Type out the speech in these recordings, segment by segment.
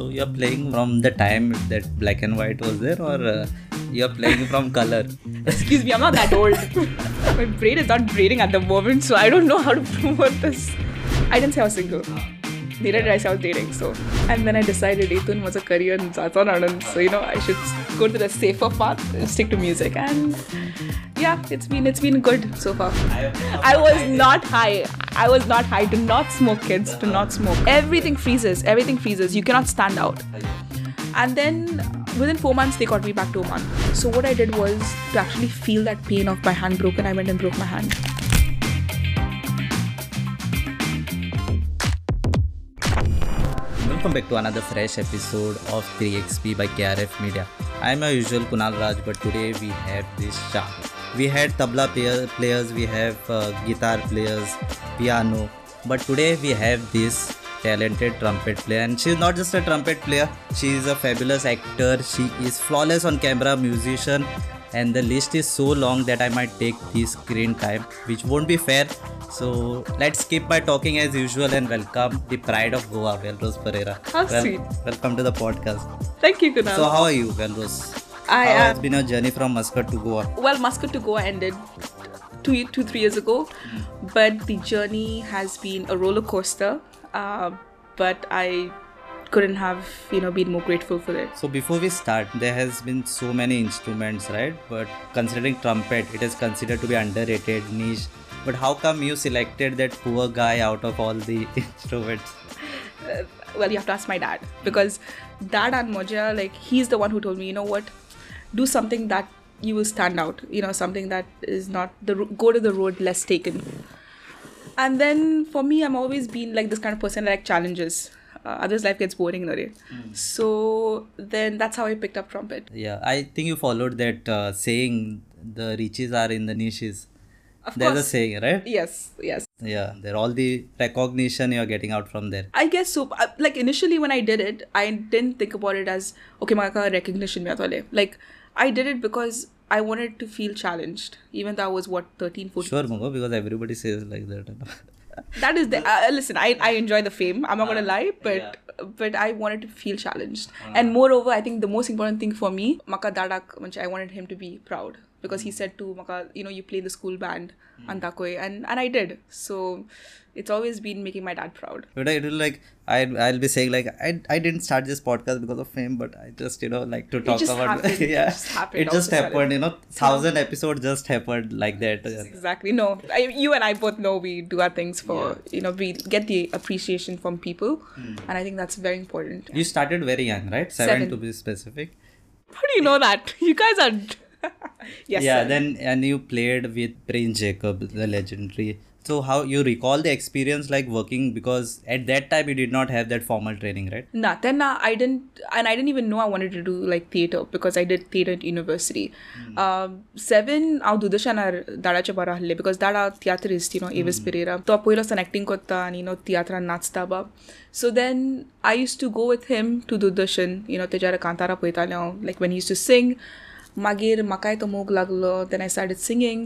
So you're playing from the time that black and white was there, or uh, you're playing from color? Excuse me, I'm not that old. My brain is not braiding at the moment, so I don't know how to promote this. I didn't say I was single. Neither did I was dating. So, and then I decided Ethan was a career in Zatan Anand. So you know, I should go to the safer path and stick to music. And yeah, it's been it's been good so far. I was not high. I was not high. Do not smoke, kids. Do not smoke. Everything freezes. Everything freezes. You cannot stand out. And then within four months, they got me back to Oman. So what I did was to actually feel that pain of my hand broken. I went and broke my hand. Welcome back to another fresh episode of 3XP by KRF Media. I am your usual Kunal Raj, but today we have this star. We had tabla player, players, we have uh, guitar players, piano, but today we have this talented trumpet player and she's not just a trumpet player she is a fabulous actor she is flawless on camera musician and the list is so long that i might take the screen time which won't be fair. So let's keep my talking as usual and welcome the pride of goa velrose pereira. How sweet. welcome to the podcast. Thank you, Kunal. so how are you velrose I how has been your journey from muscat to goa? Well, Muscat to Goa ended two, two, three years ago, but the journey has been a roller coaster. Uh, but I couldn't have, you know, been more grateful for it. So before we start, there has been so many instruments, right? But considering trumpet, it is considered to be underrated niche. But how come you selected that poor guy out of all the instruments? Uh, well, you have to ask my dad because dad and Moja, like, he's the one who told me, you know what, do something that you will stand out. You know, something that is not the ro- go to the road less taken. And then for me, I'm always been like this kind of person like challenges. Uh, others' life gets boring, no way. So then that's how I picked up trumpet. Yeah, I think you followed that uh, saying the riches are in the niches. Of There's a course. saying, right? Yes, yes. Yeah, there all the recognition you're getting out from there. I guess so. Uh, Like initially when I did it, I didn't think about it as okay, maka recognition mein aata. Like I did it because I wanted to feel challenged, even though I was what 13, 14. Sure, Mungo, because everybody says like that. That is the uh, listen. I I enjoy the fame. I'm not gonna lie, but but I wanted to feel challenged. And moreover, I think the most important thing for me, maka dadak, I wanted him to be proud because he said to maka, you know, you play the school band, hmm. antakoi, and and I did. So it's always been making my dad proud. But I do like I I'll be saying like I I didn't start this podcast because of fame, but I just you know like to talk just about happened. It yeah. just happened it just of a sudden. happened, you know. Thousand episodes just happened like that. Exactly. No, I, you and I both know we do our things for you know we get the appreciation from people, hmm. and I think that's very important. You started very young, right? Seven, Seven. to be specific. How do you know that? You guys are yes. yeah. sir. Then and you played with Prince Jacob, the legendary. So how you recall the experience like working because at that time you did not have that formal training, right? Nah, then uh, I didn't, and I didn't even know I wanted to do like theater because I did theater at university. Um, seven, I Dudashan are Dadacha Barahalle because Dada theaterist, you know, Avis Pereira. So पहिला सन acting करता and you know theater नाचता बा. So then I used to go with him to Dudashan, you know, Tijara Kantara पळयतालें like when he used to sing. मागीर म्हाकाय तो मोग लागलो then I started singing.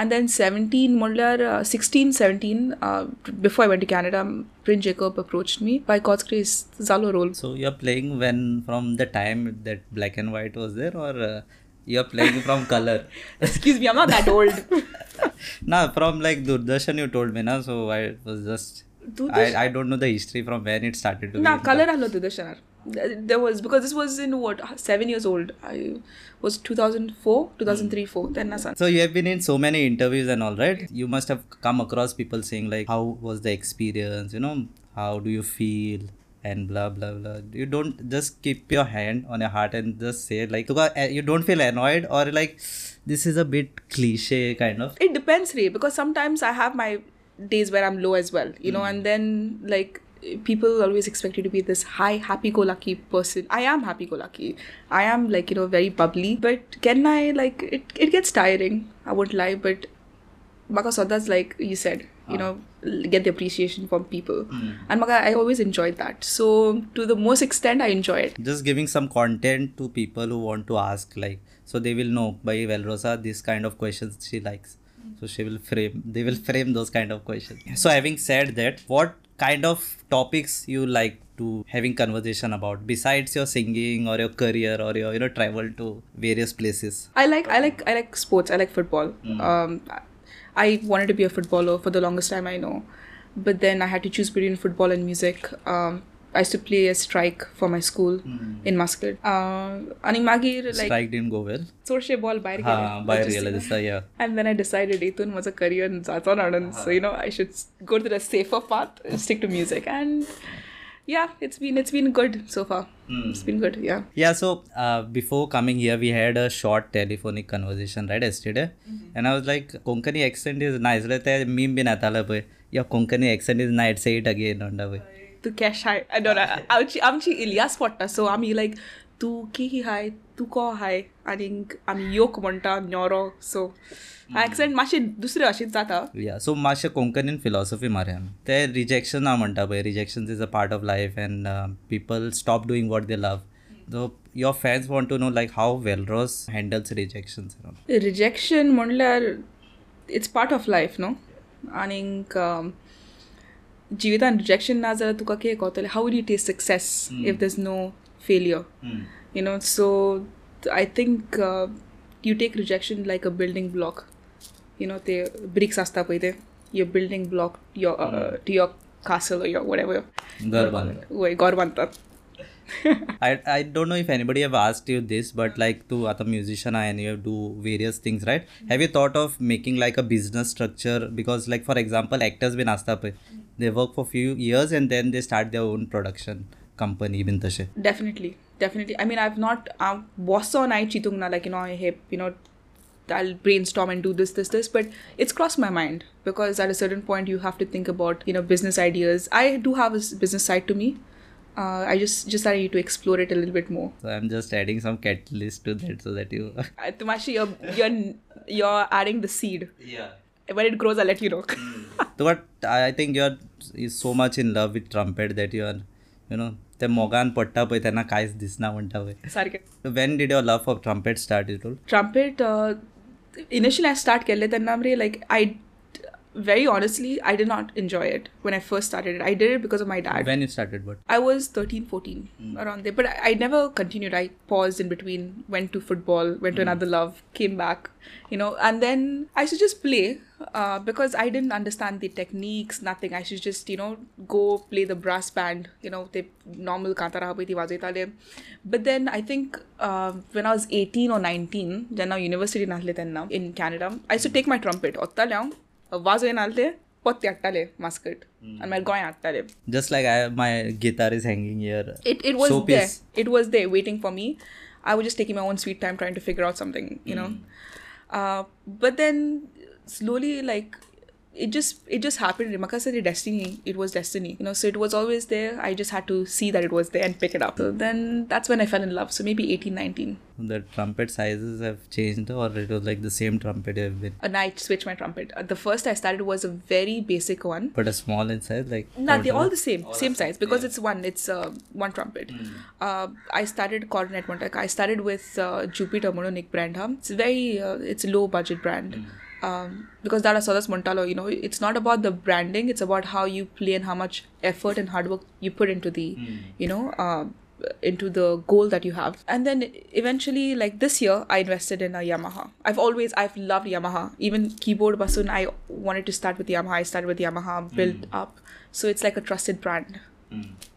And then 17, म्हणल्यार uh, 16, 17, uh, before I went to Canada, Prince Jacob approached me. By God's grace, Zalo role. So you're playing when from the time that black and white was there, or uh, you're playing from color? Excuse me, I'm not that old. nah, from like Durdarshan you told me, na. So I was just. Doordarshan? I, I don't know the history from when it started to nah, be. color allo Dudashanar. There was, because this was in what, seven years old. I was 2004, 2003, hmm. 4. Then na son. So you have been in so many interviews and all, right? You must have come across people saying like, "How was the experience? You know, how do you feel?" And blah blah blah. You don't just keep your hand on your heart and just say like, you don't feel annoyed or like, this is a bit cliche kind of. It depends, Ray, because sometimes I have my days where I'm low as well, you know, hmm. and then like people always expect you to be this high, happy go lucky person. I am happy go lucky. I am like, you know, very bubbly. But can I like it it gets tiring, I won't lie, but Maka that's like you said, you know, ah. get the appreciation from people. Hmm. And Maka, I always enjoyed that. So to the most extent I enjoy it. just giving some content to people who want to ask like so they will know by Velrosa this kind of questions she likes hmm. so she will frame they will frame those kind of questions so having said that what kind of topics you like to having conversation about besides your singing or your career or your you know travel to various places I like I like I like sports. I like football. Um, I wanted to be a footballer for the longest time I know, but then I had to choose between football and music. Um, I used to play a strike for my school in Muscat. Uh, आणि मागीर like strike didn't go well चडशे ball भायर हा गेले. by Just, you know. realize yeah And then I decided हितून माझं career जातो म्हणून so you know I should go to the safer path and stick to music and yeah it's been it's been good so far it's been good yeah Yeah, so uh, before coming here, we had a short telephonic conversation, right, yesterday. And I was like, Konkani accent is nice. Like, that meme bin atala boy. Yeah, Konkani accent is nice. Say it again, onda boy. to cash हाय आमची आमची इलियास पडटा सो आमी लायक तू की हाय तू को हाय आनीक आमी योक म्हणटा न्योरो सो एक्सेंट मातशे दुसरे भाशेन जाता Yeah, so मातशें कोंकणीन फिलॉसॉफी आमी ते रिजेक्शन ना म्हणटा पळय rejection is a part of life and people stop doing what they love so your fans want to know like how वेलरॉस handles rejections rejection म्हणल्यार इट्स पार्ट ऑफ लायफ न्हू आनीक ಜೀವಿತ rejection nazara tukake kotale how would you taste success mm. if there's no failure? mm. you know so i think uh, you take rejection like a building block. You know the bricks asta paide your building block your uh, to your castle or your whatever. ghar banta I, I don't know if anybody have asked you this, but like to a musician and you do various things, right? Have you thought of making like a business structure? Because like for example, actors been asked up, they work for few years and then they start their own production company bin tashe. definitely definitely i mean i've not um, was on i chitung na like you know i have you know I'll brainstorm and do this, this, this, but it's crossed my mind because at a certain point you have to think about you know business ideas. I do have a business side to me. Uh, I just just I need to explore it a little bit more. So I'm just adding some catalyst to that so that you. Uh, Tumashi, you're you're you're adding the seed. yeah. When it grows, I'll let you know. But I think you're is so much in love with trumpet that you are, you know, ते मोगान पडटा पळय तेन्ना कांयच दिसना म्हणटा पळय सारकें when did your love for trumpet start it uh, initially i start केल्ले तेन्ना मरे like i very honestly, I did not enjoy it when I first started it. I did it because of my dad. When you started what? I was 13, 14, mm. around there. But I, I, never continued. I paused in between, went to football, went to mm. another love, came back, you know. And then I should just play uh, because I didn't understand the techniques, nothing. I should just, you know, go play the brass band, you know, the normal kantara But then I think uh, when I was 18 or 19, then now university in Canada, I used to take my trumpet. वत्ताले हांव वाजोयन आसले पत्ते हाडटाले mascot आनी मागीर गोंय हाडटाले just like I, my guitar is hanging here it it was Showpiece. there. It was there waiting for me. I was just taking my own sweet time trying to figure out something, you know. Uh, but then slowly, like it just it just happened. Rimaka said it destiny. It was destiny, you know. So it was always there. I just had to see that it was there and pick it up. So then that's when I fell in love. So maybe 18, 19. the trumpet sizes have changed or it was like the same trumpet you have been And I switched my trumpet. Uh, the first I started was a very basic one. but a small in size like No, they're all the same, same size because it's one. It's uh, one trumpet. Uh, I started Coronet one. Like I started with uh, Jupiter Mononic brand. Huh? It's very, uh, it's low budget brand. Um, because that is Sodas Montalo, you know, it's not about the branding. It's about how you play and how much effort and hard work you put into the, you know, uh, into the goal that you have. And then eventually, like this year, I invested in a Yamaha. I've always, I've loved Yamaha. Even keyboard basun, I wanted to start with Yamaha. I started with Yamaha, built up. So it's like a trusted brand.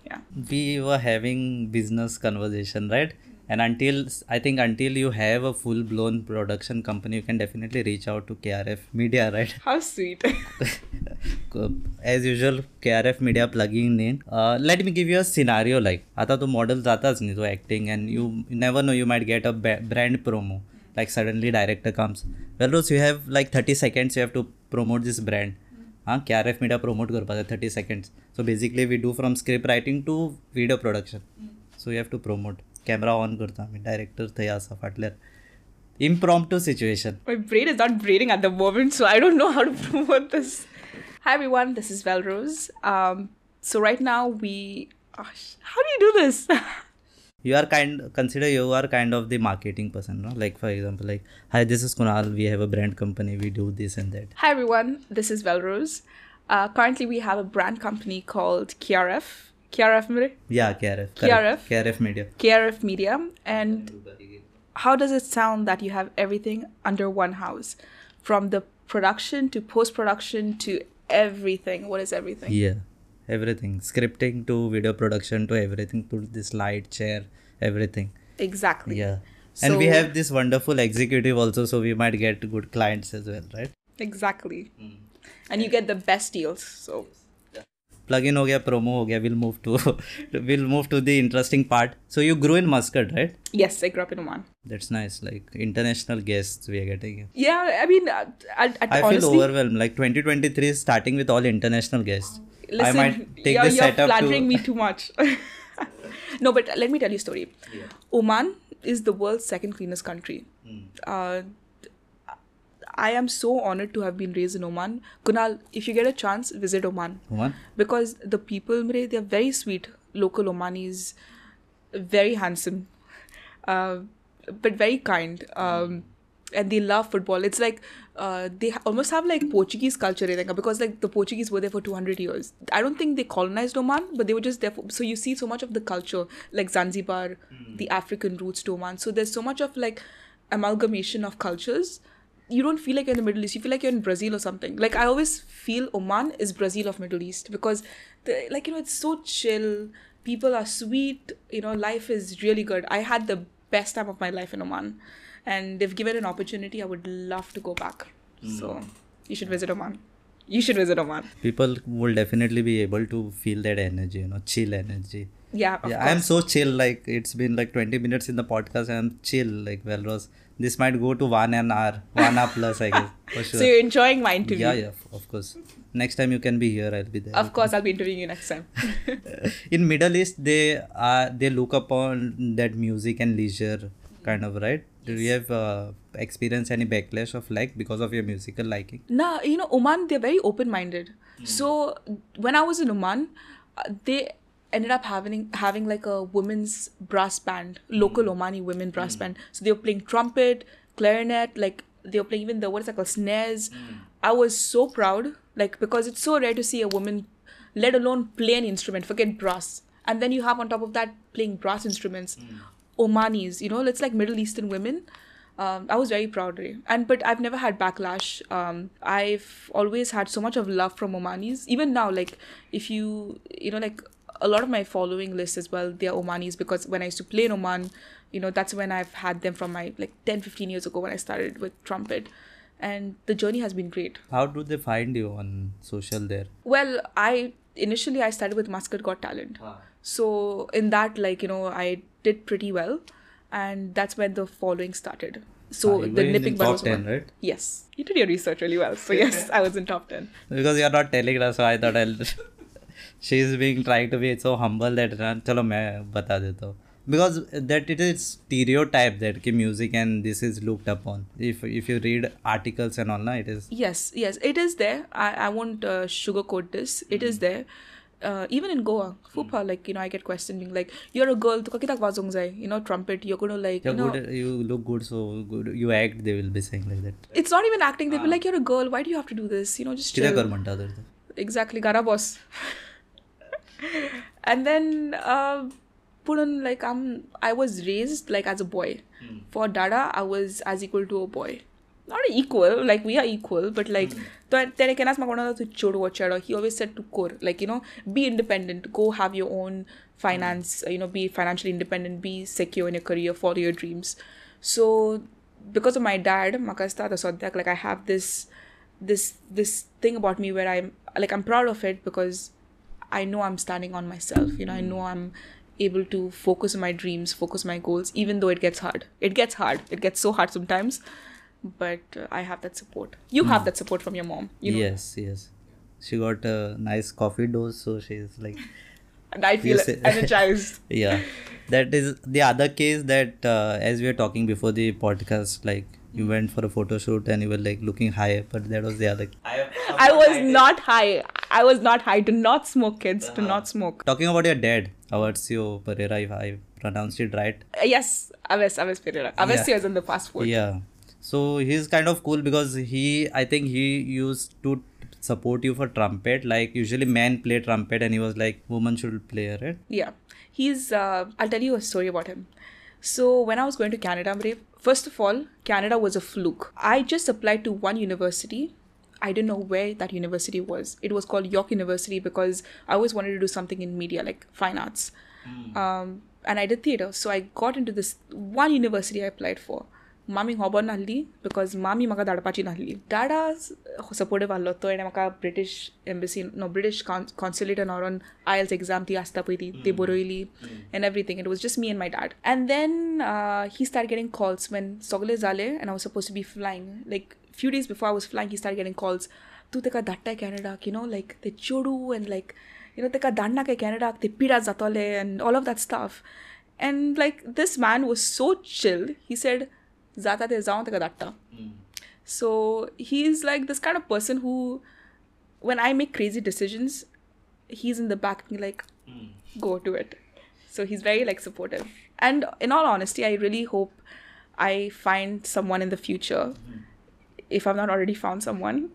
Yeah. we were having business conversation right and until i think until you have a full blown production company you can definitely reach out to krf media right? How sweet. As usual krf media plugging in. Uh, let me give you a scenario like आता तो model जाताच नाही acting and you never know you might get a a brand promo. like suddenly director comes. Velrose, you have like 30 seconds you have to promote this brand. हाँ क्या R F media promote कर पाता thirty seconds so basically we do from script writing to video production so you have to promote camera on करता आमी director थंय आसा फाटल्यार इम्प्रॉम to situation My brain is not braining at the moment, so I don't know how to promote this. Hi everyone, this is Velrose. Um, so right now we, gosh, how do you do this? you are kind consider you are kind of the marketing person no like for example like hi this is kunal we have a brand company we do this and that Hi everyone, this is Velrose. Uh, currently, we have a brand company called KRF. KRF Media. Yeah, KRF. KRF? KRF Media. KRF Media. And how does it sound that you have everything under one house? From the production to post production to everything. What is everything? Yeah, everything. Scripting to video production to everything to this light, chair, everything. Exactly. Yeah. And we have this wonderful executive also, so we might get good clients as well, right? Exactly. Mm. And you get the best deals. So Plug in ho gaya, promo ho gaya. We'll move to we'll move to the interesting part. So you grew in Muscat, right? yes, I grew up in Oman. That's nice. Like international guests we are getting. here. Yeah, I mean, uh, I, I, I honestly, feel overwhelmed. Like 2023 is starting with all international guests. Listen, I might take you're, this you're setup flattering to. me too much. no, but let me tell you a story. Oman is the world's second cleanest country. Hmm. Uh, I am so honored to have been raised in Oman. Kunal, if you get a chance, visit Oman Oman? because the people, Mire, they're very sweet. Local Omanis, very handsome, uh, but very kind. Um, and they love football. It's like uh, they almost have like Portuguese culture because like the Portuguese were there for 200 years. I don't think they colonized Oman, but they were just there. For, so you see so much of the culture, like Zanzibar, the African roots to Oman. So there's so much of like amalgamation of cultures. You don't feel like you're in the Middle East. You feel like you're in Brazil or something. Like I always feel Oman is Brazil of Middle East because, the, like you know, it's so chill. People are sweet. You know, life is really good. I had the best time of my life in Oman, and if given an opportunity, I would love to go back. So mm. you should visit Oman. You should visit Oman. People will definitely be able to feel that energy, you know, chill energy. Yeah, yeah, I'm so chill. Like it's been like 20 minutes in the podcast, and I'm chill. Like Velrose, this might go to one an hour, one hour plus, I guess for sure. So you're enjoying my interview. yeah, yeah, of- course. Next time you can be here, I'll be there. Of course, I'll be interviewing you next time. in Middle East, they are they look upon that music and leisure kind of right. Do we have uh, experienced any backlash of like because of your musical liking? Nah, you know, Oman, they're very open minded. Hmm. So when I was in Oman, uh, they ended up having having like a women's brass band, local hmm. Omani women brass hmm. band. So they were playing trumpet, clarinet, like they were playing even the what is that called snares. I was so proud, like because it's so rare to see a woman, let alone play an instrument, forget brass. And then you have on top of that playing brass instruments, Omanis, you know, it's like Middle Eastern women um, I was very proud, Ray. and but I've never had backlash. Um, I've always had so much of love from Omanis. Even now, like if you you know like a lot of my following list as well, they're Omanis because when I used to play in Oman, you know that's when I've had them from my like 10, 15 years ago when I started with trumpet, and the journey has been great. How do they find you on social there? Well, I initially I started with Muscat Got Talent. So in that, like you know, I did pretty well, and that's when the following started. So Ah, you the were in nipping bud top was 10, one. right? Yes, you did your research really well. So yes, I was in top ten. Because you're not telling us, so I thought I'll. She's being trying to be so humble that "हाँ, चलो मैं बता देता हूँ. Because that it is stereotype that कि music and this is looked upon. If if you read articles and all, na, it is Yes, yes, it is there. I I won't uh, sugarcoat this. It is there. uh, even in Goa, Fupa, hmm. like, you know, I get questioned being like, you're a girl, you know, trumpet, you're gonna like, you know. Good, you look good, so good. you act, they will be saying like that. It's not even acting, they'll ah. be like, you're a girl, why do you have to do this? You know, just chill. Exactly, gara boss. and then, uh, put on like, I'm, I was raised like as a boy. Hmm. For Dada, I was as equal to a boy not equal like we are equal but like mm. then, I can ask my grandmother to chodu chado he always said to kor like you know be independent. Go have your own finance hmm. you know be financially independent be secure in your career follow your dreams. So because of my dad makasta the like I have this this this thing about me where I'm like I'm proud of it because I know I'm standing on myself. You know I know hmm. I'm able to focus on my dreams focus my goals even though it gets hard. It gets hard. It gets so hard sometimes but uh, i have that support. You have that support from your mom you know? Yes, yes. She got a nice coffee dose, so she's like, and i feel say- energized. Yeah. That is the other case that uh, as we were talking before the podcast, like you went for a photo shoot and you were like looking high, but that was the other. i was not high. I was not high. Do not smoke kids. Do not smoke. Talking about your dad, Avarcio Pereira, if I pronounced it right. Uh, yes. Aves aves pereira. Aves Yeah. is in the fast food Yeah. So he's kind of cool because he, I think he used to support you for trumpet? Like usually men play trumpet, and he was like, women should play, right? Yeah. He's, uh, I'll tell you a story about him. So, when I was going to Canada, Brave, first of all, Canada was a fluke. I just applied to one university. I didn't know where that university was. It was called York University because I always wanted to do something in media, like fine arts. Um, and I did theater. So, I got into this one university I applied for. मामी खबर नासली because मामी म्हाका धाडपाची नासली डाडा supportive आहलो तो एणे म्हाका British embassy no British कॉन्सुलेटान व्हरोन आयल्स एग्जाम ती आसता पळय ती ती बरयली and everything it was just me and my dad and then he start getting calls when सगळे जाले and I was suppose to be flying like few days before I was flying he start getting calls तूं तेका धाडटाय कॅनडाक you know like ते चेडू and like you know तेका धाडना काय कॅनडाक ते पिडा जातले and all of that stuff and like this man was so chilled he said जाता ते जावं तेका धाडटा so he is like this kind of person who when I make crazy decisions, he's in the back me like, go do it. So he's very like supportive. And in all honesty, I really hope I find someone in the future, if I've not already found someone,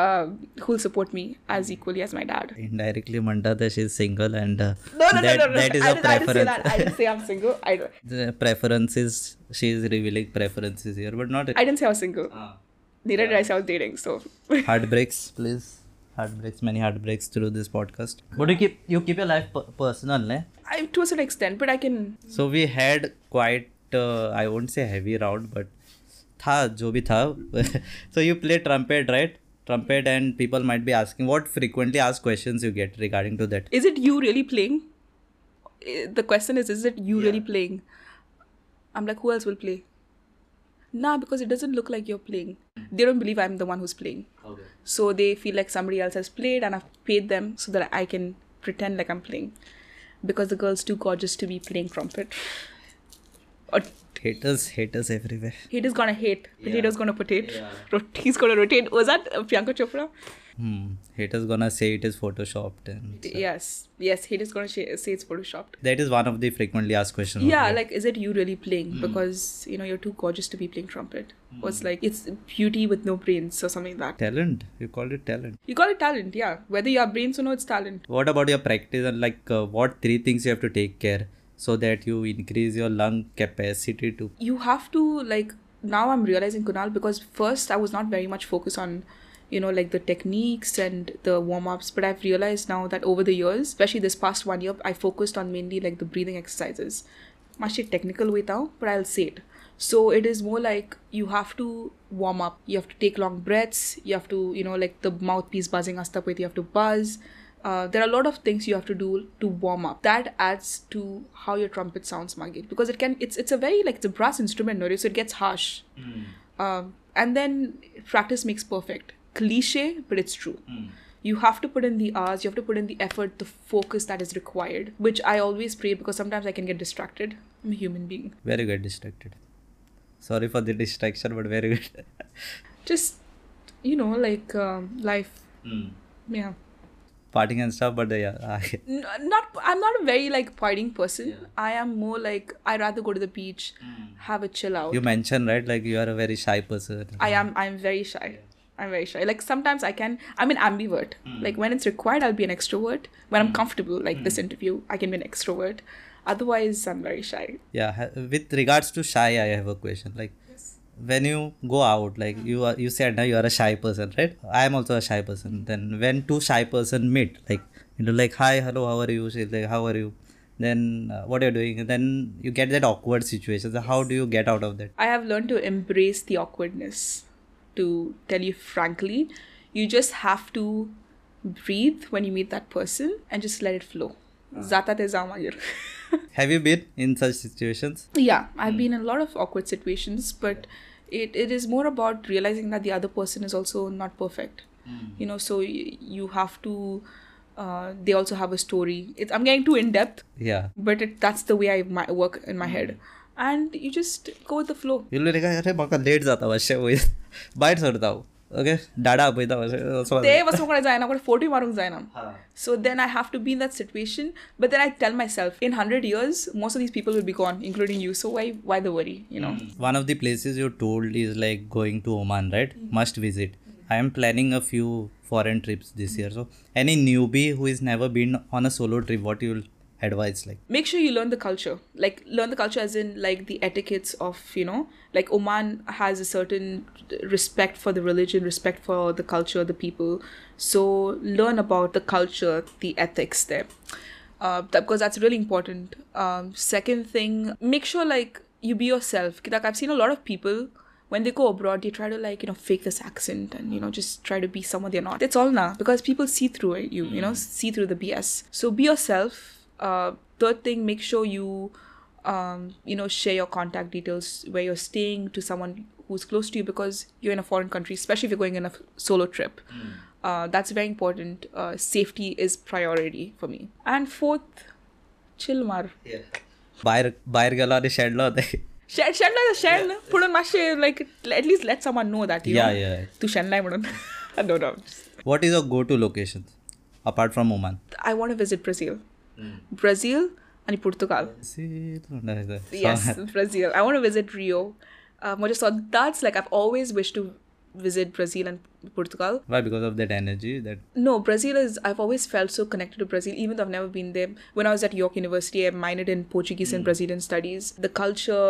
uh, who'll support me as equally as my dad. Indirectly, म्हणतात that she's single, and uh, No, no, that, no, no, no. that is I, a didn't, I didn't say preference. that. I didn't say I'm single. I, don't- the preferences she is revealing preferences here, but not I didn't say I was single. Neither did I say I was dating. So heartbreaks, please. Heartbreaks, many heartbreaks through this podcast. But you keep you keep your life per- personal, ne? I, to a certain extent, but I can. So we had quite uh, I won't say heavy round, but था जो भी था. so you play trumpet, right? Trumpet, and people might be asking what frequently asked questions you get regarding to that. Is it you really playing? Eh, The question is, is it you really playing? I'm like, who else will play? Nah, because it doesn't look like you're playing. They don't believe I'm the one who's playing. Okay. So they feel like somebody else has played and I've paid them so that I can pretend like I'm playing. Because the girl's too gorgeous to be playing trumpet. Or Haters, haters everywhere. haters gonna hate, potato's gonna potato, rot- he's gonna rotate. Was that Priyanka Chopra? Hmm. Haters gonna say it is photoshopped, and Yes, yes, haters gonna say it's photoshopped. that is one of the frequently asked questions. Yeah, like, is it you really playing? Because, you know, you're too gorgeous to be playing trumpet. Or it's like, it's beauty with no brains or something like that. talent. You call it talent. You call it talent, yeah. Whether you have brains or no, it's talent. What about your practice and like uh, what three things you have to take care so that you increase your lung capacity to You have to, like, now I'm realizing, Kunal, because first I was not very much focused on, you know, like the techniques and the warm ups. But I've realized now that over the years, especially this past one year, I focused on mainly like the breathing exercises. Much technical way now, but I'll say it. So it is more like you have to warm up. You have to take long breaths. You have to, you know, like the mouthpiece buzzing asta you have to buzz. Uh, there are a lot of things you have to do to warm up. That adds to how your trumpet sounds, Magit, because it can. It's it's a very like it's a brass instrument, no? so it gets harsh. Um, and then practice makes perfect. Cliche, but it's true. You have to put in the hours, you have to put in the effort, the focus that is required, which I always pray because sometimes I can get distracted. I'm a human being. very good distracted. Sorry for the distraction, but very good. Just, you know, like um, life. Yeah. Partying and stuff, but uh, yeah, I- N- not i'm not a very like partying person. I am more like i rather go to the beach mm. have a chill out. You mentioned right like you are a very shy person. i am i'm very shy. I'm very shy. Like sometimes i can i'm an ambivert. Mm. Like when it's required i'll be an extrovert. When i'm mm. comfortable like this interview i can be an extrovert. Otherwise i'm very shy. Yeah, with regards to shy, I have a question. Like when you go out, like you are, you said now you are a shy person, right? I am also a shy person. Then when two shy person meet, like you know, like hi, hello, how are you? She's like, how are you? Then uh, what are you doing? Then you get that awkward situation. So how do you get out of that? i have learned to embrace the awkwardness to tell you frankly you just have to breathe when you meet that person and just let it flow Zata te zamayir. Have you been in such situations? yeah i've been in a lot of awkward situations but it, it is more about realizing that the other person is also not perfect you know so y- you have to uh, they also have a story it, i'm getting too in depth Yeah. but it, that's the way i my, work in my head and you just go with the flow You look like अरे म्हाका late जाता मातशें वयर भायर सरता हांव okay डाडा आपयता मातशें असो ते वचूंक कोणा जायना कोण फोटो मारूंक जायना so then i have to be in that situation but then i tell myself in 100 years most of these people will be gone including you so why why the worry you know One of the places you told is like going to Oman, right? Must visit. I am planning a few foreign trips this year. So any newbie who has never been on a solo trip, what you will advise like? make sure you learn the culture. Like learn the culture as in like the etiquettes of you know like oman has a certain respect for the religion respect for the culture the people. So learn about the culture the ethics there. Uh, that, because that's really important. Um, second thing make sure like you be yourself. Like i've seen a lot of people when they go abroad they try to like you know fake this accent and you know just try to be someone they're not. It's all now because people see through it you you know see through the bs so be yourself uh, third thing make sure you um, you know share your contact details where you're staying to someone who's close to you because you're in a foreign country especially if you're going on a f- solo trip uh, that's very important uh, safety is priority for me and fourth chill mar बाहेर बाहेर गेलो आणि शेडलो होते shade शेडला शेड पुढून मातशें like at least let someone know that you Yeah, know, yeah. तू शेणलाय म्हणून no no What is your go-to location apart from Oman? I want to visit Brazil Brazil आणि Portugal yes brazil. I want to visit rio. Um, I just thought that's like i've always wished to visit brazil and portugal. Why? Because of that energy that no brazil is i've always felt so connected to brazil even though i've never been there. When i was at york university i minored in portuguese and brazilian studies. The culture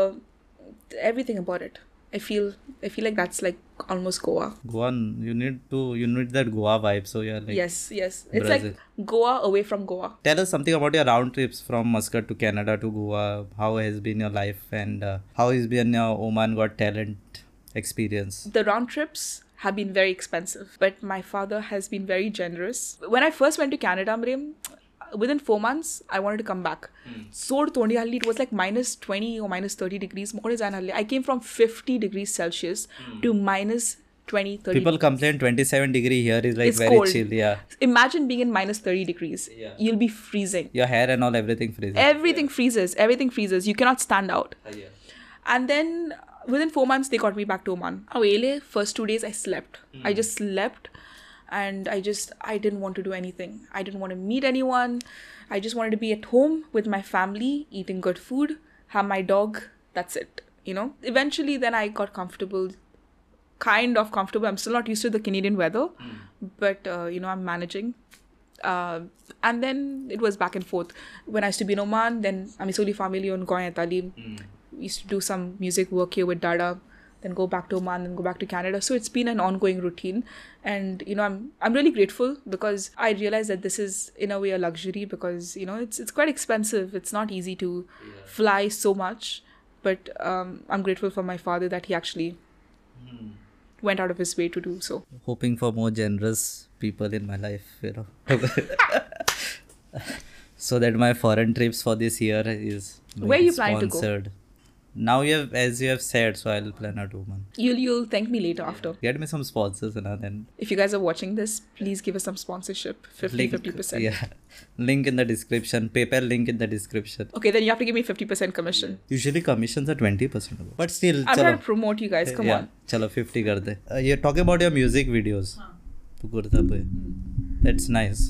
everything about it i feel i feel like that's like almost goa Goa you need to you need that Goa vibe. So you're like yes yes it's Brazil. like goa away from goa Tell us something about your round trips from Muscat to Canada to Goa. How has been your life and uh, how has been your Oman Got Talent experience? the round trips have been very expensive, but my father has been very generous. When I first went to Canada, Miriam, within four months, I wanted to come back. Hmm. So it was like minus 20 or minus 30 degrees. I came from 50 degrees Celsius hmm. to minus 20, 30 People complain 27 degree here is like It's very cold. chill. Yeah. Imagine being in minus 30 degrees. Yeah. You'll be freezing. Your hair and all everything freezes Everything freezes. Everything freezes. You cannot stand out. Uh, yeah. And then uh, within four months, they got me back to Oman. Awele, first two days, I slept. Hmm. I just slept and I just, I didn't want to do anything. I didn't want to meet anyone. I just wanted to be at home with my family, eating good food, have my dog. That's it. You know, eventually, then I got comfortable, kind of comfortable. I'm still not used to the Canadian weather, but uh, you know, I'm managing. Uh, and then it was back and forth. When I used to be in Oman, then Amisoli family on Goya Talim. We used to do some music work here with Dada, then go back to Oman, then go back to Canada. So it's been an ongoing routine. And you know, I'm I'm really grateful because I realize that this is in a way a luxury because you know it's it's quite expensive. It's not easy to fly so much. But um, I'm grateful for my father that he actually went out of his way to do so. Hoping for more generous people in my life, you know. so that my foreign trips for this year is Where you planning to go? Now you have, as you have said, so I'll plan two month. You'll you'll thank me later after. Get me some sponsors, and then If you guys are watching this, please give us some sponsorship 50 link, 50%. yeah, link in the description. PayPal link in the description. Okay, then you have to give me 50% commission. Usually commissions are twenty percent, but still, I'm chalo. trying to promote you guys. Come yeah, on. चलो 50 कर दे uh, you're talking about your music videos तो पे that's nice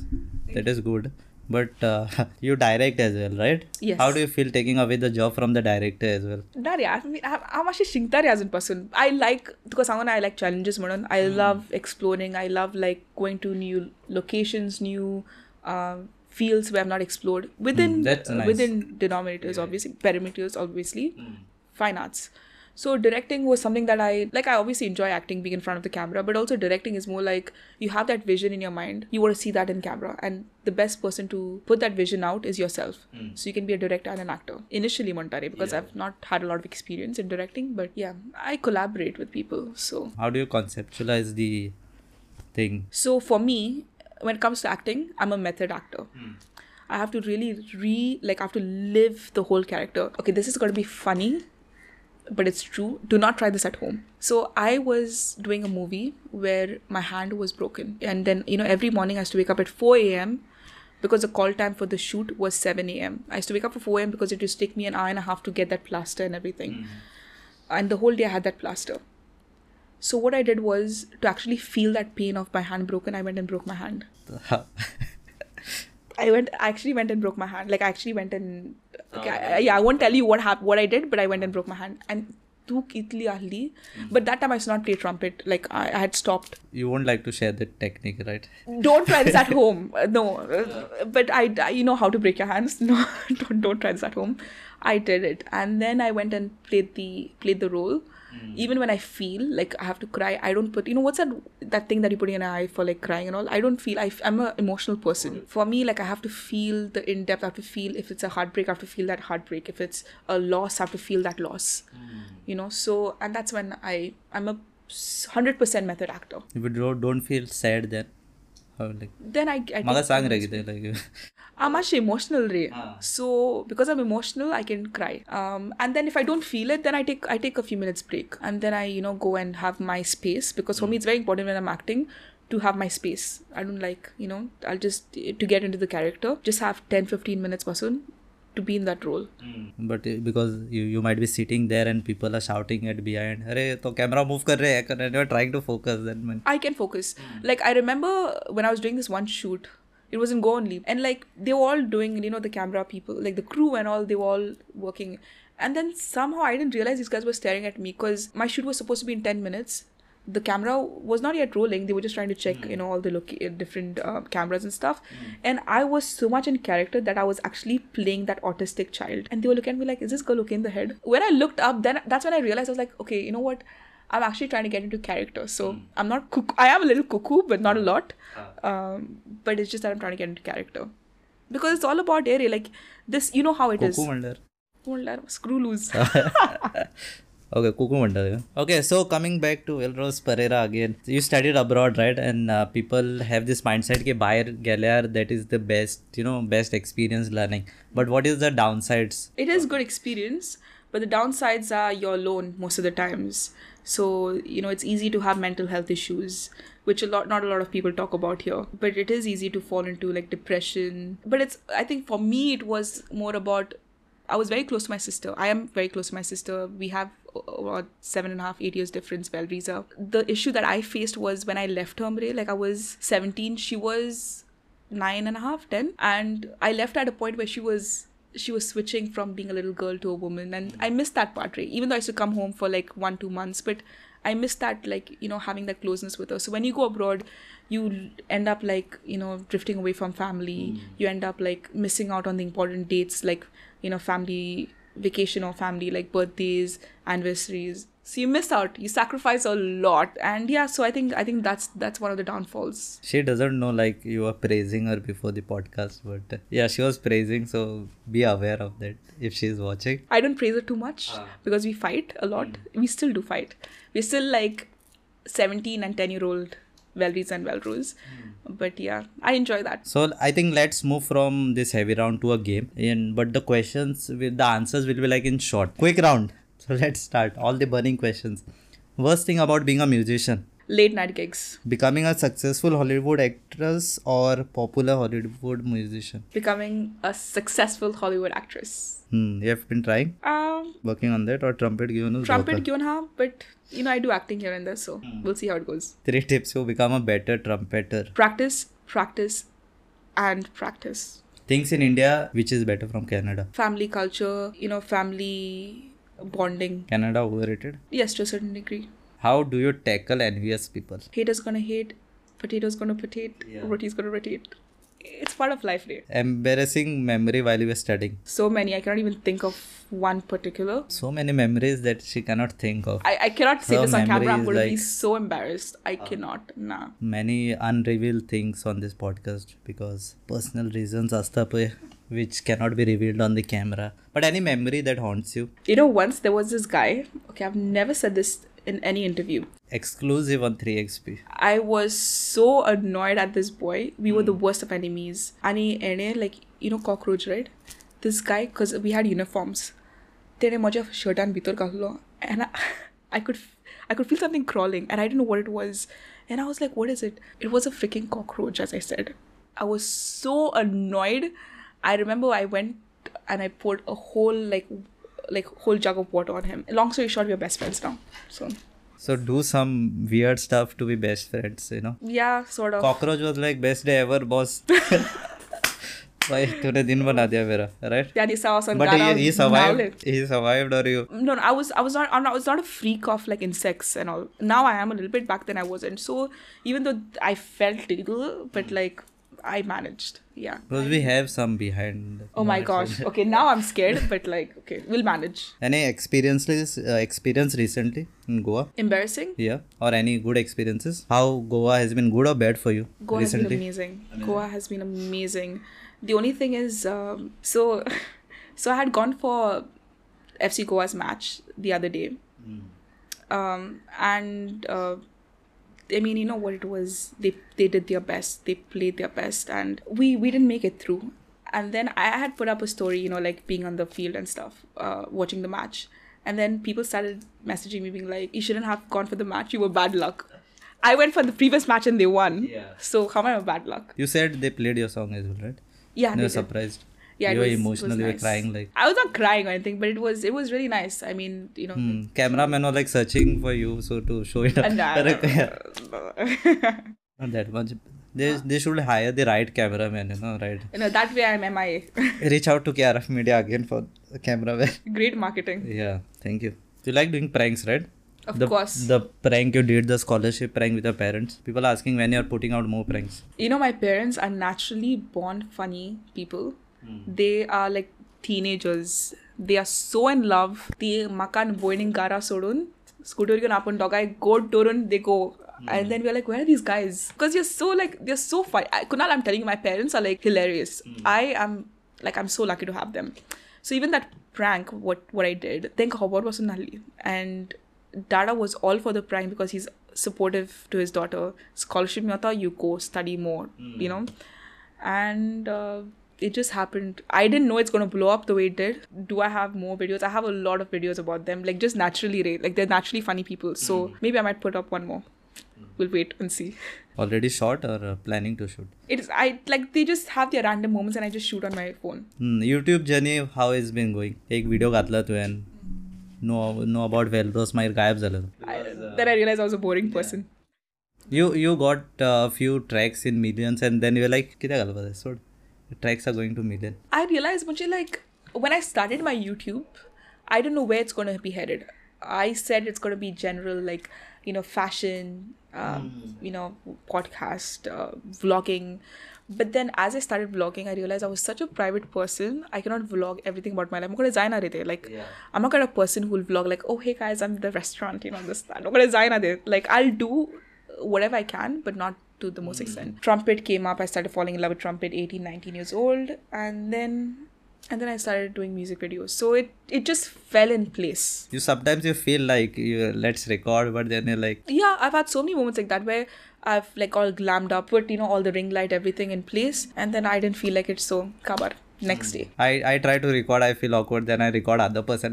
that is good but uh, you direct as well right Yes. how do you feel taking away the job from the director as well Dari, I mean, I'm actually Shingtari as a person. I like because someone I like challenges. Manan. I love exploring. I love like going to new locations, new um, fields where I've not explored within that's uh, nice. within denominators, obviously perimeters, obviously fine arts. So directing was something that I like. I obviously enjoy acting, being in front of the camera, but also directing is more like you have that vision in your mind. You want to see that in camera, and the best person to put that vision out is yourself. Hmm. So you can be a director and an actor. Initially, Montare, because I've not had a lot of experience in directing, but yeah, I collaborate with people. So how do you conceptualize the thing so for me, when it comes to acting, I'm a method actor. Hmm. I have to really re like I have to live the whole character. Okay, this is gonna be funny, but it's true. Do not try this at home. So I was doing a movie where my hand was broken, and then you know every morning I used to wake up at 4 a.m. because the call time for the shoot was 7 a.m. I used to wake up at 4 a.m. because it used to take me an hour and a half to get that plaster and everything, mm-hmm. and the whole day I had that plaster. So what I did was to actually feel that pain of my hand broken. I went and broke my hand. I went. I actually went and broke my hand. Like I actually went and okay, I, yeah. I won't tell you what hap- what I did, but I went and broke my hand. And tuk itli ahli. But that time I used not play trumpet. Like I, I had stopped. You won't like to share the technique, right? Don't try this at home. Uh, no, uh, but I, I- you know how to break your hands. No, don't don't try this at home. I did it, and then I went and played the played the role. Hmm. Even when I feel like I have to cry, I don't put. You know what's that that thing that you put in an eye for like crying and all? I don't feel. I, f- I'm an emotional person. For me, like I have to feel the in depth. I have to feel if it's a heartbreak. I have to feel that heartbreak. If it's a loss, I have to feel that loss. Hmm. You know. So and that's when I I'm a hundred percent method actor. If you don't, don't feel sad, then how like, then I, I maga sang ragide like I'm actually emotional re. Ah. So because I'm emotional, I can cry. Um, and then if I don't feel it, then I take I take a few minutes break, and then I you know go and have my space because mm. for me it's very important when I'm acting to have my space. I don't like you know I'll just to get into the character just have 10-15 minutes masoon to be in that role. Hmm. But eh, because you, you might be sitting there and people are shouting at behind hey so camera move kar rahe hai and you're trying to focus then i can focus. Mm. like i remember when i was doing this one shoot it was in go only and like they were all doing you know the camera people like the crew and all they were all working. And then somehow i didn't realize these guys were staring at me because my shoot was supposed to be in 10 minutes the camera was not yet rolling. They were just trying to check mm. you know all the loca- different uh, cameras and stuff. Mm. and i was so much in character that i was actually playing that autistic child. And they were looking at me like is this girl okay in the head? When i looked up then that's when i realized i was like okay you know what? I'm actually trying to get into character. So mm. i'm not cuck- i am a little cuckoo but not a hmm. lot. Um, but it's just that i'm trying to get into character. Because it's all about area like this you know how it cuckoo is. Wonder. Screw loose. Okay, Kuku Okay, so coming back to Velrose Pereira again, you studied abroad, right? And uh, people have this mindset that buyer Galyar, that is the best, you know, best experience learning. But what is the downsides? It is good experience, but the downsides are you're alone most of the times. So you know, it's easy to have mental health issues, which a lot, not a lot of people talk about here. But it is easy to fall into like depression. But it's, I think, for me, it was more about I was very close to my sister. I am very close to my sister. We have about seven and a half, eight years difference, Valriza. The issue that I faced was when I left Humbre, like I was 17, she was nine and a half, 10. And I left at a point where she was she was switching from being a little girl to a woman and i missed that part right even though i used to come home for like one two months but i missed that like you know having that closeness with her so when you go abroad you end up like you know drifting away from family mm. you end up like missing out on the important dates like you know family vacation or family like birthdays anniversaries. So you miss out. You sacrifice a lot. And yeah so i think i think that's that's one of the downfalls. She doesn't know like you were praising her before the podcast but uh, yeah she was praising so be aware of that if she's watching. I don't praise her too much because we fight a lot. We still do fight. We're still like 17 and 10 year old Velries and Velros. But yeah, I enjoy that. So I think let's move from this heavy round to a game. And but the questions with the answers will be like in short. Quick round. So let's start. All the burning questions. Worst thing about being a musician late night gigs. Becoming a successful Hollywood actress or popular Hollywood musician? Becoming a successful Hollywood actress. Hmm, you have been trying? Um, Working on that or trumpet given? Trumpet given, huh? But you know, I do acting here and there, so hmm. we'll see how it goes. Three tips to become a better trumpeter. Practice, practice, and practice. Things in India which is better from Canada? Family culture, you know, family bonding. Canada overrated? Yes, to a certain degree. How do you tackle envious people? haters gonna hate, potatoes gonna potato, Yeah. roti's gonna rotate. It's part of life, right? Embarrassing memory while you were studying. So many, I cannot even think of one particular. So many memories that she cannot think of. I, I cannot say Her this on camera. I'm going to be so embarrassed. I ah. cannot. Nah. Many unrevealed things on this podcast because personal reasons astape which cannot be revealed on the camera. But any memory that haunts you, You know, once there was this guy. Okay, I've never said this in any interview. Exclusive on 3XP. I was so annoyed at this boy. We mm. were the hmm. worst of enemies. Ani ene, like, you know, cockroach, right? This guy, because we had uniforms. Then I shirt and bitor kahlo. And I could I could feel something crawling and I didn't know what it was. And I was like, what is it? It was a freaking cockroach, as I said. I was so annoyed. I remember I went and I poured a whole like like whole jug of water on him long story short we're best friends now so So do some weird stuff to be best friends, you know. yeah sort of Cockroach was like best day ever, boss. भाई तूने दिन बना दिया मेरा right Yeah, they saw us on but Gara he, he survived Nowle. he survived or you No, no, I was, I was not, I'm not, I was not a freak of like insects and all. Now I am a little bit. Back then I wasn't. So even though I felt little, but like I managed. Yeah. because we have some behind Oh my gosh. Okay, now I'm scared, but like, okay, we'll manage. any experiences uh, experience recently in goa Embarrassing. yeah or any good experiences how goa has been good or bad for you Goa has been amazing. Goa has been amazing. The only thing is, um, so, so I had gone for FC Goa's match the other day, um, and uh, I mean, you know what it was. They they did their best. They played their best, and we we didn't make it through. And then I had put up a story, you know, like being on the field and stuff, uh, watching the match. And then people started messaging me, being like, "You shouldn't have gone for the match. You were bad luck." I went for the previous match and they won. Yeah. So how am I bad luck? you said they played your song as well right Yeah, you they were surprised Yeah, you were was- emotional was you were nice. crying like I was not crying or anything, but it was it was really nice. I mean, you know, hmm. cameraman was like searching for you so to show it and, uh, not that much they, they should hire the right cameraman you know right you know that way I'm MIA. reach out to KRF Media again for the cameraman Great marketing, yeah thank you you like doing pranks right of the, course. the prank you did the scholarship prank with your parents people are asking when you're putting out more pranks you know, my parents are naturally born funny people. Hmm. They are like teenagers. They are so in love. The makan boiling gara sodun. Scooter can upon dog I go turun they go. Hmm. And then we're like, where are these guys? Because you're so like they're so funny. I, Kunal, I'm telling you, my parents are like hilarious. Hmm. I am like I'm so lucky to have them. So even that prank, what what I did, think Hobart was Nali. And Dada was all for the prank because he's supportive to his daughter. Scholarship mata, you go study more, you know. And uh, it just happened. I didn't know it's gonna blow up the way it did. Do I have more videos? I have a lot of videos about them. Like just naturally, right? Like they're naturally funny people. So maybe I might put up one more. We'll wait and see. already shot or uh, planning to shoot It is I like they just have their random moments and I just shoot on my phone. Hmm, YouTube journey how has been going एक video घातला तुवें no know about वेलरोस मागीर गायब जालो I, then I realized I was a boring person. You you got few tracks in millions and then you like कित्याक घालपा जाय सोड tracks are going to me then. I realized, Munchi, like when I started my YouTube, I don't know where it's going to be headed. I said it's going to be general, like you know, fashion, um, mm. you know, podcast, uh, vlogging. But then as I started vlogging, I realized I was such a private person. I cannot vlog everything about my life. I'm gonna design there. Like yeah. I'm not kind of person who will vlog like, oh hey guys, I'm the restaurant, you know, this that. I'm gonna design there. Like I'll do whatever I can, but not to the most hmm. extent. Trumpet came up. I started falling in love with trumpet 18, 19 years old. And then and then I started doing music videos. So it it just fell in place. You sometimes you feel like you let's record, but then you're like Yeah, I've had so many moments like that where I've like all glammed up, put you know all the ring light, everything in place, and then I didn't feel like it. So kabar next day i i try to record i feel awkward then i record other person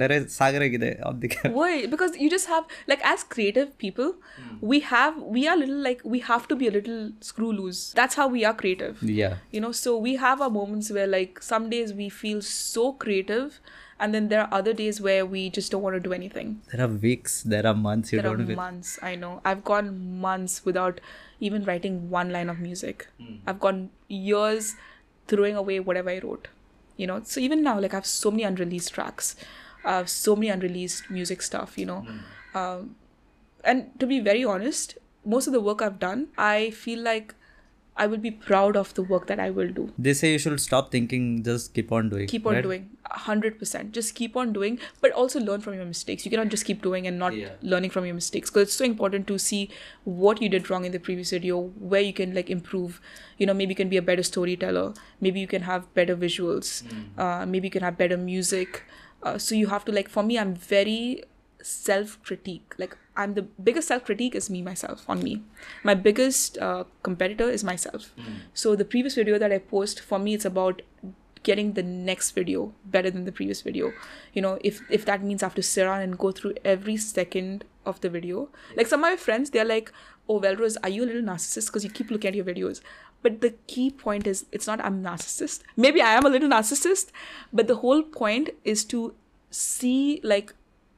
Why? because you just have like as creative people hmm. we have we are little like we have to be a little screw loose that's how we are creative yeah you know so we have our moments where like some days we feel so creative and then there are other days where we just don't want to do anything. There are weeks, there are months. You don't are months. I know. I've gone months without even writing one line of music. Hmm. I've gone years throwing away whatever I wrote you know so even now like i have so many unreleased tracks. I have so many unreleased music stuff you know. Um, and to be very honest most of the work i've done i feel like i will be proud of the work that i will do. They say you should stop thinking, just keep on doing. keep on right? doing. 100% just keep on doing but also learn from your mistakes. You cannot just keep doing and not Yeah. learning from your mistakes because it's so important to see what you did wrong in the previous video where you can like improve. You know maybe you can be a better storyteller. Maybe you can have better visuals. Uh, maybe you can have better music. Uh, so you have to like for me i'm very self critique like i'm the biggest self critique is me myself on me. My biggest uh, competitor is myself. So the previous video that i post for me it's about getting the next video better than the previous video. You know if if that means i have to sit around and go through every second of the video. Like some of my friends they're like oh Velrose, are you a little narcissist? Because you keep looking at your videos. But the key point is it's not i'm narcissist. Maybe i am a little narcissist but the whole point is to see like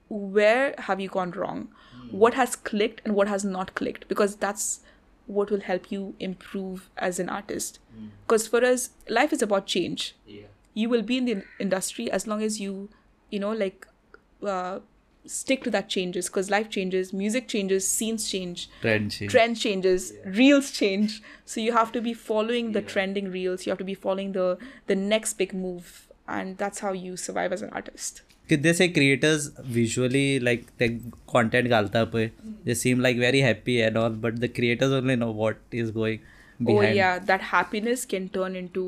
where have you gone wrong what has clicked and what has not clicked because that's what will help you improve as an artist. Because for us, life is about change. yeah. You will be in the industry as long as you, you know, like uh, stick to that changes. Because life changes, music changes, scenes change, Trend change. trend changes, reels change. So you have to be following the trending reels. You have to be following the the next big move, and that's how you survive as an artist. किती से creators visually like ते content घालता पळय they seem like very happy and all but the creators only know what is going behind Oh yeah, that happiness can turn into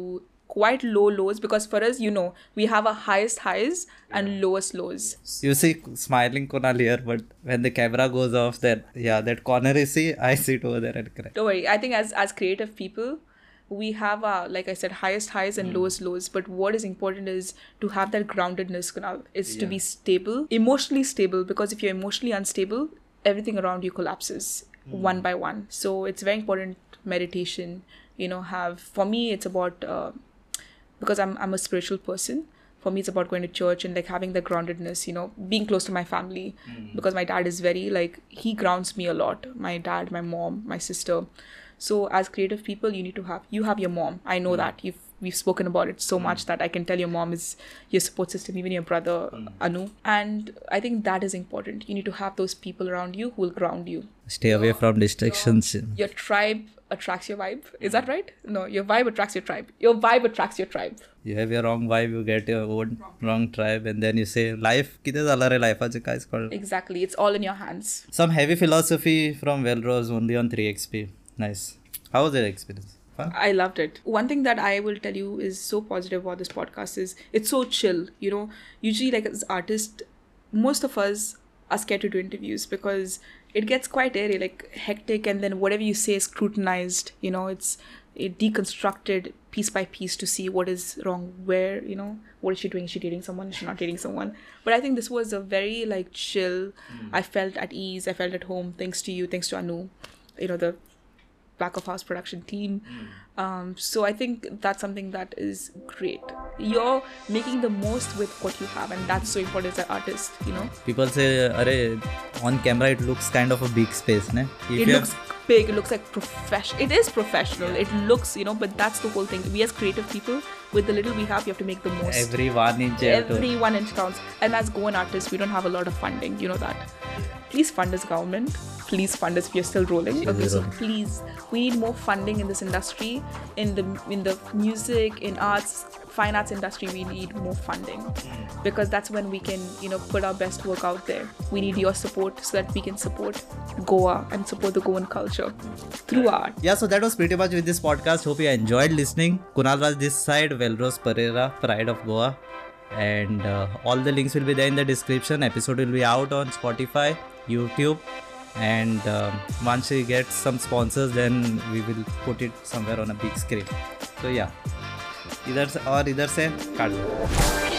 quite low lows because for us, you know, we have a highest highs and lowest lows. you see smiling Kunal here but when the camera goes off that yeah that corner you see I sit over there and cry Don't worry. I think as as creative people, we have uh like I said, highest highs and lowest lows. But what is important is to have that groundedness, Kunal, is to be stable, emotionally stable. Because if you're emotionally unstable, everything around you collapses one by one. So it's very important meditation. You know, have for me it's about uh, because I'm I'm a spiritual person. For me, it's about going to church and like having the groundedness. You know, being close to my family because my dad is very like he grounds me a lot. My dad, my mom, my sister so as creative people you need to have you have your mom. I know mm. that. You've we've spoken about it so mm. much that i can tell your mom is your support system even your brother mm. anu. And i think that is important. You need to have those people around you who will ground you. Stay away your, from distractions. Your, your tribe attracts your vibe. Is that right? No your vibe attracts your tribe. Your vibe attracts your tribe. You have your wrong vibe you get your own wrong, tribe and then you say life life is called exactly. It's all in your hands. Some heavy philosophy from Velrose only on 3xp nice how was your experience fun I loved it. One thing that I will tell you is so positive about this podcast is it's so chill. You know, usually like as artists, most of us are scared to do interviews because it gets quite airy, like hectic, and then whatever you say is scrutinized. You know, it's it deconstructed piece by piece to see what is wrong, where you know what is she doing? Is she dating someone? Is she not dating someone? But I think this was a very like chill. Hmm. I felt at ease. I felt at home. Thanks to you. Thanks to Anu. You know the Black of House production team. Um, so I think that's something that is great. You're making the most with what you have, and that's so important as an artist. You know, people say अरे on camera it looks kind of a big space ne if it looks big. It looks like professional. It is professional. It looks, you know, but that's the whole thing. We as creative people, with the little we have, you have to make the most. every one inch you have to- Every one inch counts. And as Goan artists, we don't have a lot of funding. You know that. Please fund us, government. Please fund us if you're still rolling. Okay, so please, we need more funding in this industry, in the in the music, in arts, fine arts industry. We need more funding because that's when we can, you know, put our best work out there. We need your support so that we can support Goa and support the Goan culture through art. yeah so that was pretty much with this podcast hope you enjoyed listening kunal raj this side Velrose Pereira pride of goa and uh, all the links will be there in the description episode will be out on spotify youtube and um, once we get some sponsors then we will put it somewhere on a big screen so yeah इधर से और इधर से काट